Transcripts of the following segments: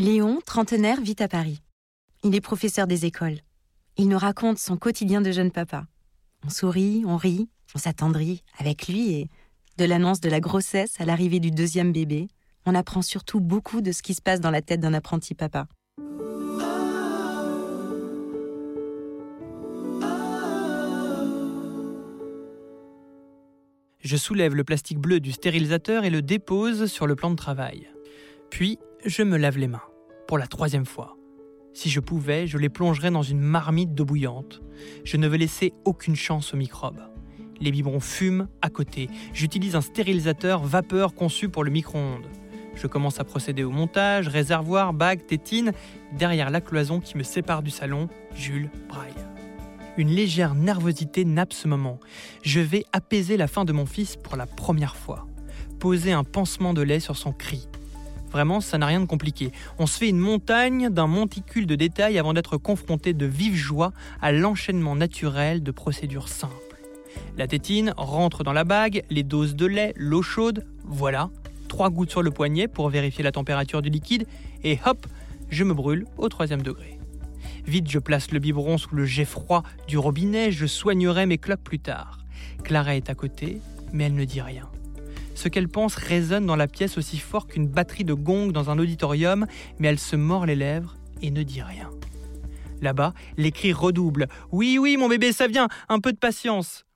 Léon, trentenaire, vit à Paris. Il est professeur des écoles. Il nous raconte son quotidien de jeune papa. On sourit, on rit, on s'attendrit avec lui et de l'annonce de la grossesse à l'arrivée du deuxième bébé, on apprend surtout beaucoup de ce qui se passe dans la tête d'un apprenti papa. Je soulève le plastique bleu du stérilisateur et le dépose sur le plan de travail. Puis, je me lave les mains, pour la troisième fois. Si je pouvais, je les plongerais dans une marmite d'eau bouillante. Je ne veux laisser aucune chance aux microbes. Les biberons fument à côté. J'utilise un stérilisateur vapeur conçu pour le micro-ondes. Je commence à procéder au montage, réservoir, bague, tétine. Derrière la cloison qui me sépare du salon, Jules braille. Une légère nervosité nappe ce moment. Je vais apaiser la faim de mon fils pour la première fois. Poser un pansement de lait sur son cri. Vraiment, ça n'a rien de compliqué. On se fait une montagne d'un monticule de détails avant d'être confronté de vive joie à l'enchaînement naturel de procédures simples. La tétine rentre dans la bague, les doses de lait, l'eau chaude, voilà. Trois gouttes sur le poignet pour vérifier la température du liquide, et hop, je me brûle au troisième degré. Vite, je place le biberon sous le jet froid du robinet, je soignerai mes cloques plus tard. Clara est à côté, mais elle ne dit rien. Ce qu'elle pense résonne dans la pièce aussi fort qu'une batterie de gong dans un auditorium, mais elle se mord les lèvres et ne dit rien. Là-bas, les cris redoublent. Oui, oui, mon bébé, ça vient, un peu de patience.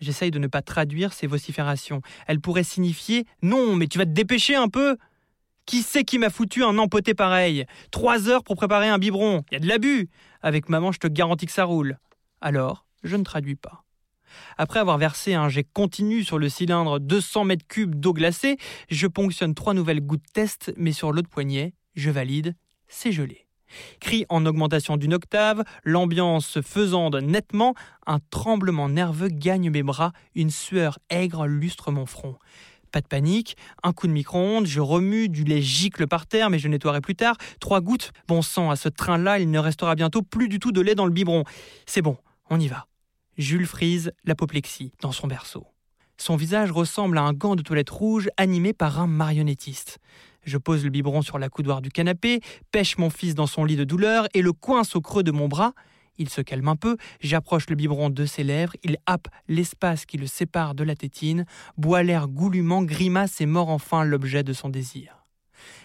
J'essaye de ne pas traduire ces vociférations. Elles pourraient signifier Non, mais tu vas te dépêcher un peu qui c'est qui m'a foutu un empoté pareil? Trois heures pour préparer un biberon. Il y a de l'abus. Avec maman, je te garantis que ça roule. Alors, je ne traduis pas. Après avoir versé un jet continu sur le cylindre 200 mètres cubes d'eau glacée, je ponctionne trois nouvelles gouttes test, mais sur l'autre poignet, je valide, c'est gelé. Cri en augmentation d'une octave, l'ambiance faisant nettement, un tremblement nerveux gagne mes bras, une sueur aigre lustre mon front. Pas de panique, un coup de micro-ondes, je remue, du lait gicle par terre, mais je nettoierai plus tard. Trois gouttes, bon sang, à ce train-là, il ne restera bientôt plus du tout de lait dans le biberon. C'est bon, on y va. Jules frise l'apoplexie dans son berceau. Son visage ressemble à un gant de toilette rouge animé par un marionnettiste. Je pose le biberon sur la coudoir du canapé, pêche mon fils dans son lit de douleur et le coince au creux de mon bras. Il se calme un peu, j'approche le biberon de ses lèvres, il happe l'espace qui le sépare de la tétine, boit l'air goulûment, grimace et mord enfin l'objet de son désir.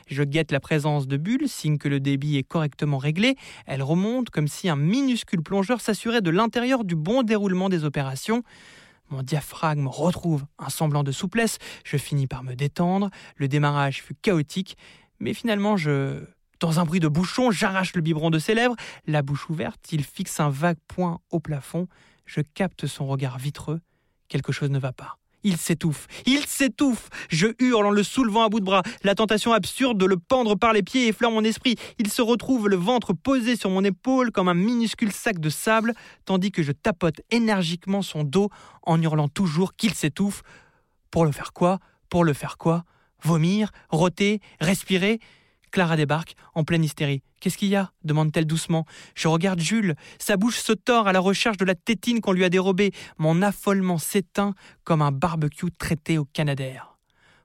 Je guette la présence de bulles, signe que le débit est correctement réglé. Elle remonte comme si un minuscule plongeur s'assurait de l'intérieur du bon déroulement des opérations. Mon diaphragme retrouve un semblant de souplesse. Je finis par me détendre. Le démarrage fut chaotique, mais finalement je dans un bruit de bouchon, j'arrache le biberon de ses lèvres. La bouche ouverte, il fixe un vague point au plafond. Je capte son regard vitreux. Quelque chose ne va pas. Il s'étouffe, il s'étouffe. Je hurle en le soulevant à bout de bras. La tentation absurde de le pendre par les pieds effleure mon esprit. Il se retrouve le ventre posé sur mon épaule comme un minuscule sac de sable, tandis que je tapote énergiquement son dos en hurlant toujours qu'il s'étouffe. Pour le faire quoi? Pour le faire quoi? Vomir? Roter? Respirer? Clara débarque, en pleine hystérie. Qu'est-ce qu'il y a? demande-t-elle doucement. Je regarde Jules. Sa bouche se tord à la recherche de la tétine qu'on lui a dérobée. Mon affolement s'éteint comme un barbecue traité au Canadair.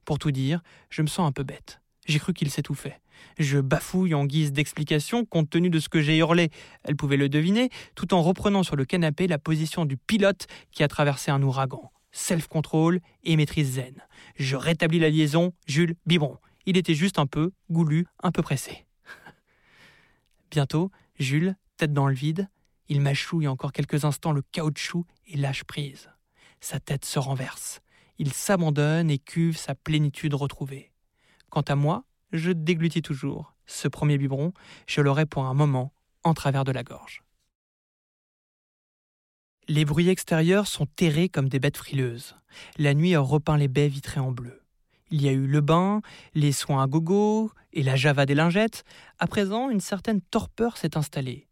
Pour tout dire, je me sens un peu bête. J'ai cru qu'il s'étouffait. Je bafouille en guise d'explication, compte tenu de ce que j'ai hurlé. Elle pouvait le deviner, tout en reprenant sur le canapé la position du pilote qui a traversé un ouragan. Self-control et maîtrise zen. Je rétablis la liaison, Jules, biberon. Il était juste un peu goulu, un peu pressé. Bientôt, Jules, tête dans le vide, il mâchouille encore quelques instants le caoutchouc et lâche prise. Sa tête se renverse. Il s'abandonne et cuve sa plénitude retrouvée. Quant à moi, je déglutis toujours. Ce premier biberon, je l'aurai pour un moment en travers de la gorge. Les bruits extérieurs sont terrés comme des bêtes frileuses. La nuit a repeint les baies vitrées en bleu. Il y a eu le bain, les soins à gogo et la java des lingettes. À présent, une certaine torpeur s'est installée.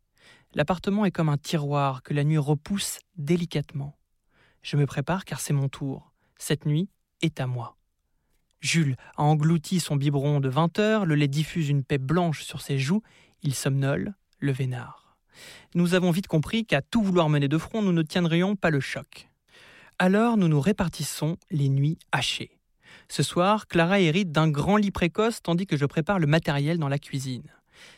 L'appartement est comme un tiroir que la nuit repousse délicatement. Je me prépare car c'est mon tour. Cette nuit est à moi. Jules a englouti son biberon de 20 heures, le lait diffuse une paix blanche sur ses joues, il somnole, le vénard. Nous avons vite compris qu'à tout vouloir mener de front, nous ne tiendrions pas le choc. Alors nous nous répartissons les nuits hachées. Ce soir, Clara hérite d'un grand lit précoce tandis que je prépare le matériel dans la cuisine.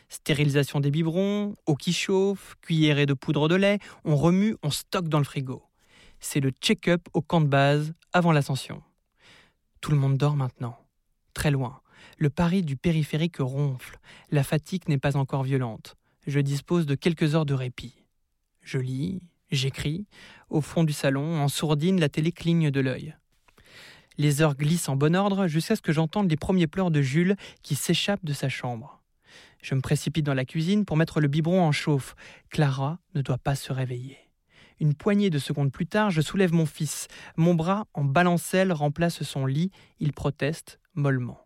Stérilisation des biberons, eau qui chauffe, cuillerée de poudre de lait, on remue, on stocke dans le frigo. C'est le check-up au camp de base avant l'ascension. Tout le monde dort maintenant. Très loin. Le pari du périphérique ronfle. La fatigue n'est pas encore violente. Je dispose de quelques heures de répit. Je lis, j'écris. Au fond du salon, en sourdine, la télé cligne de l'œil. Les heures glissent en bon ordre jusqu'à ce que j'entende les premiers pleurs de Jules qui s'échappe de sa chambre. Je me précipite dans la cuisine pour mettre le biberon en chauffe. Clara ne doit pas se réveiller. Une poignée de secondes plus tard, je soulève mon fils. Mon bras en balancelle remplace son lit. Il proteste mollement.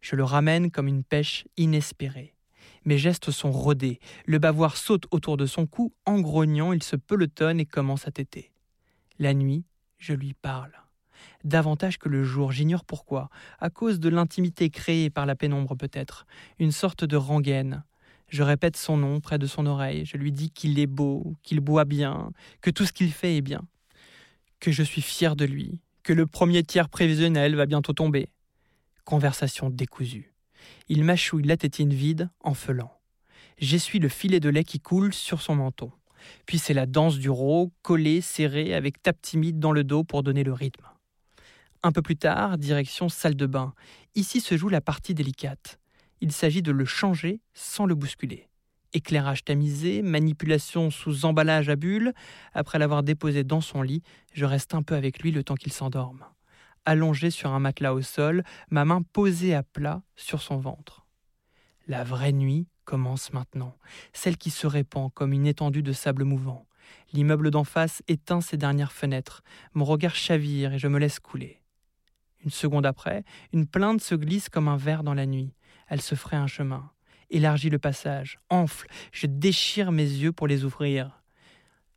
Je le ramène comme une pêche inespérée. Mes gestes sont rodés. Le bavoir saute autour de son cou. En grognant, il se pelotonne et commence à téter. La nuit, je lui parle. Davantage que le jour, j'ignore pourquoi. À cause de l'intimité créée par la pénombre peut-être. Une sorte de rengaine. Je répète son nom près de son oreille, je lui dis qu'il est beau, qu'il boit bien, que tout ce qu'il fait est bien, que je suis fier de lui, que le premier tiers prévisionnel va bientôt tomber. Conversation décousue. Il mâchouille la tétine vide en feulant. J'essuie le filet de lait qui coule sur son menton. Puis c'est la danse du rot, collé, serré, avec tape timide dans le dos pour donner le rythme. Un peu plus tard, direction salle de bain. Ici se joue la partie délicate il s'agit de le changer sans le bousculer. Éclairage tamisé, manipulation sous emballage à bulles. Après l'avoir déposé dans son lit, je reste un peu avec lui le temps qu'il s'endorme. Allongé sur un matelas au sol, ma main posée à plat sur son ventre. La vraie nuit commence maintenant, celle qui se répand comme une étendue de sable mouvant. L'immeuble d'en face éteint ses dernières fenêtres. Mon regard chavire et je me laisse couler. Une seconde après, une plainte se glisse comme un verre dans la nuit elle se ferait un chemin, élargit le passage, enfle, je déchire mes yeux pour les ouvrir.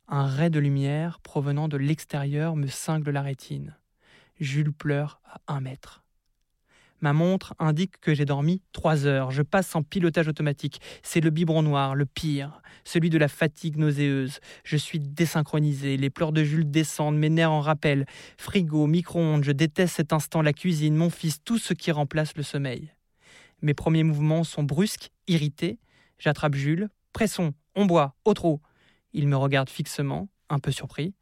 Un ray de lumière provenant de l'extérieur me cingle la rétine. Jules pleure à un mètre. Ma montre indique que j'ai dormi trois heures. Je passe en pilotage automatique. C'est le biberon noir, le pire, celui de la fatigue nauséeuse. Je suis désynchronisé. Les pleurs de Jules descendent, mes nerfs en rappellent. Frigo, micro-ondes, je déteste cet instant, la cuisine, mon fils, tout ce qui remplace le sommeil. Mes premiers mouvements sont brusques, irrités. J'attrape Jules. Pressons, on boit, au trot. Il me regarde fixement, un peu surpris.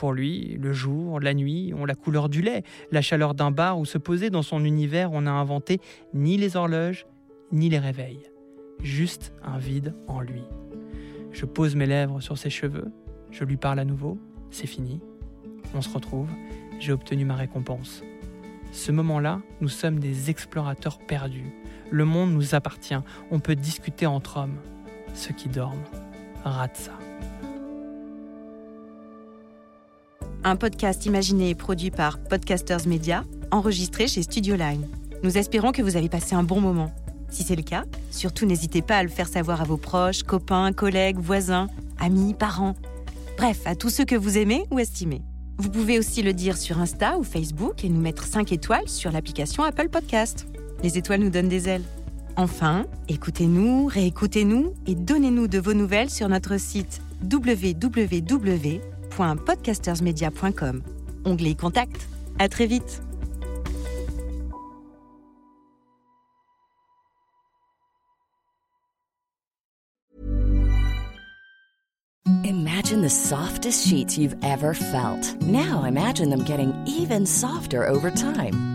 Pour lui, le jour, la nuit ont la couleur du lait, la chaleur d'un bar où se poser dans son univers, on n'a inventé ni les horloges, ni les réveils. Juste un vide en lui. Je pose mes lèvres sur ses cheveux, je lui parle à nouveau, c'est fini. On se retrouve, j'ai obtenu ma récompense. Ce moment-là, nous sommes des explorateurs perdus. Le monde nous appartient, on peut discuter entre hommes. Ceux qui dorment ratent ça. Un podcast imaginé et produit par Podcasters Media, enregistré chez Studio Line. Nous espérons que vous avez passé un bon moment. Si c'est le cas, surtout n'hésitez pas à le faire savoir à vos proches, copains, collègues, voisins, amis, parents. Bref, à tous ceux que vous aimez ou estimez. Vous pouvez aussi le dire sur Insta ou Facebook et nous mettre 5 étoiles sur l'application Apple Podcast. Les étoiles nous donnent des ailes. Enfin, écoutez-nous, réécoutez-nous et donnez-nous de vos nouvelles sur notre site www.podcastersmedia.com. Onglet Contact. À très vite. Imagine the softest sheets you've ever felt. Now imagine them getting even softer over time.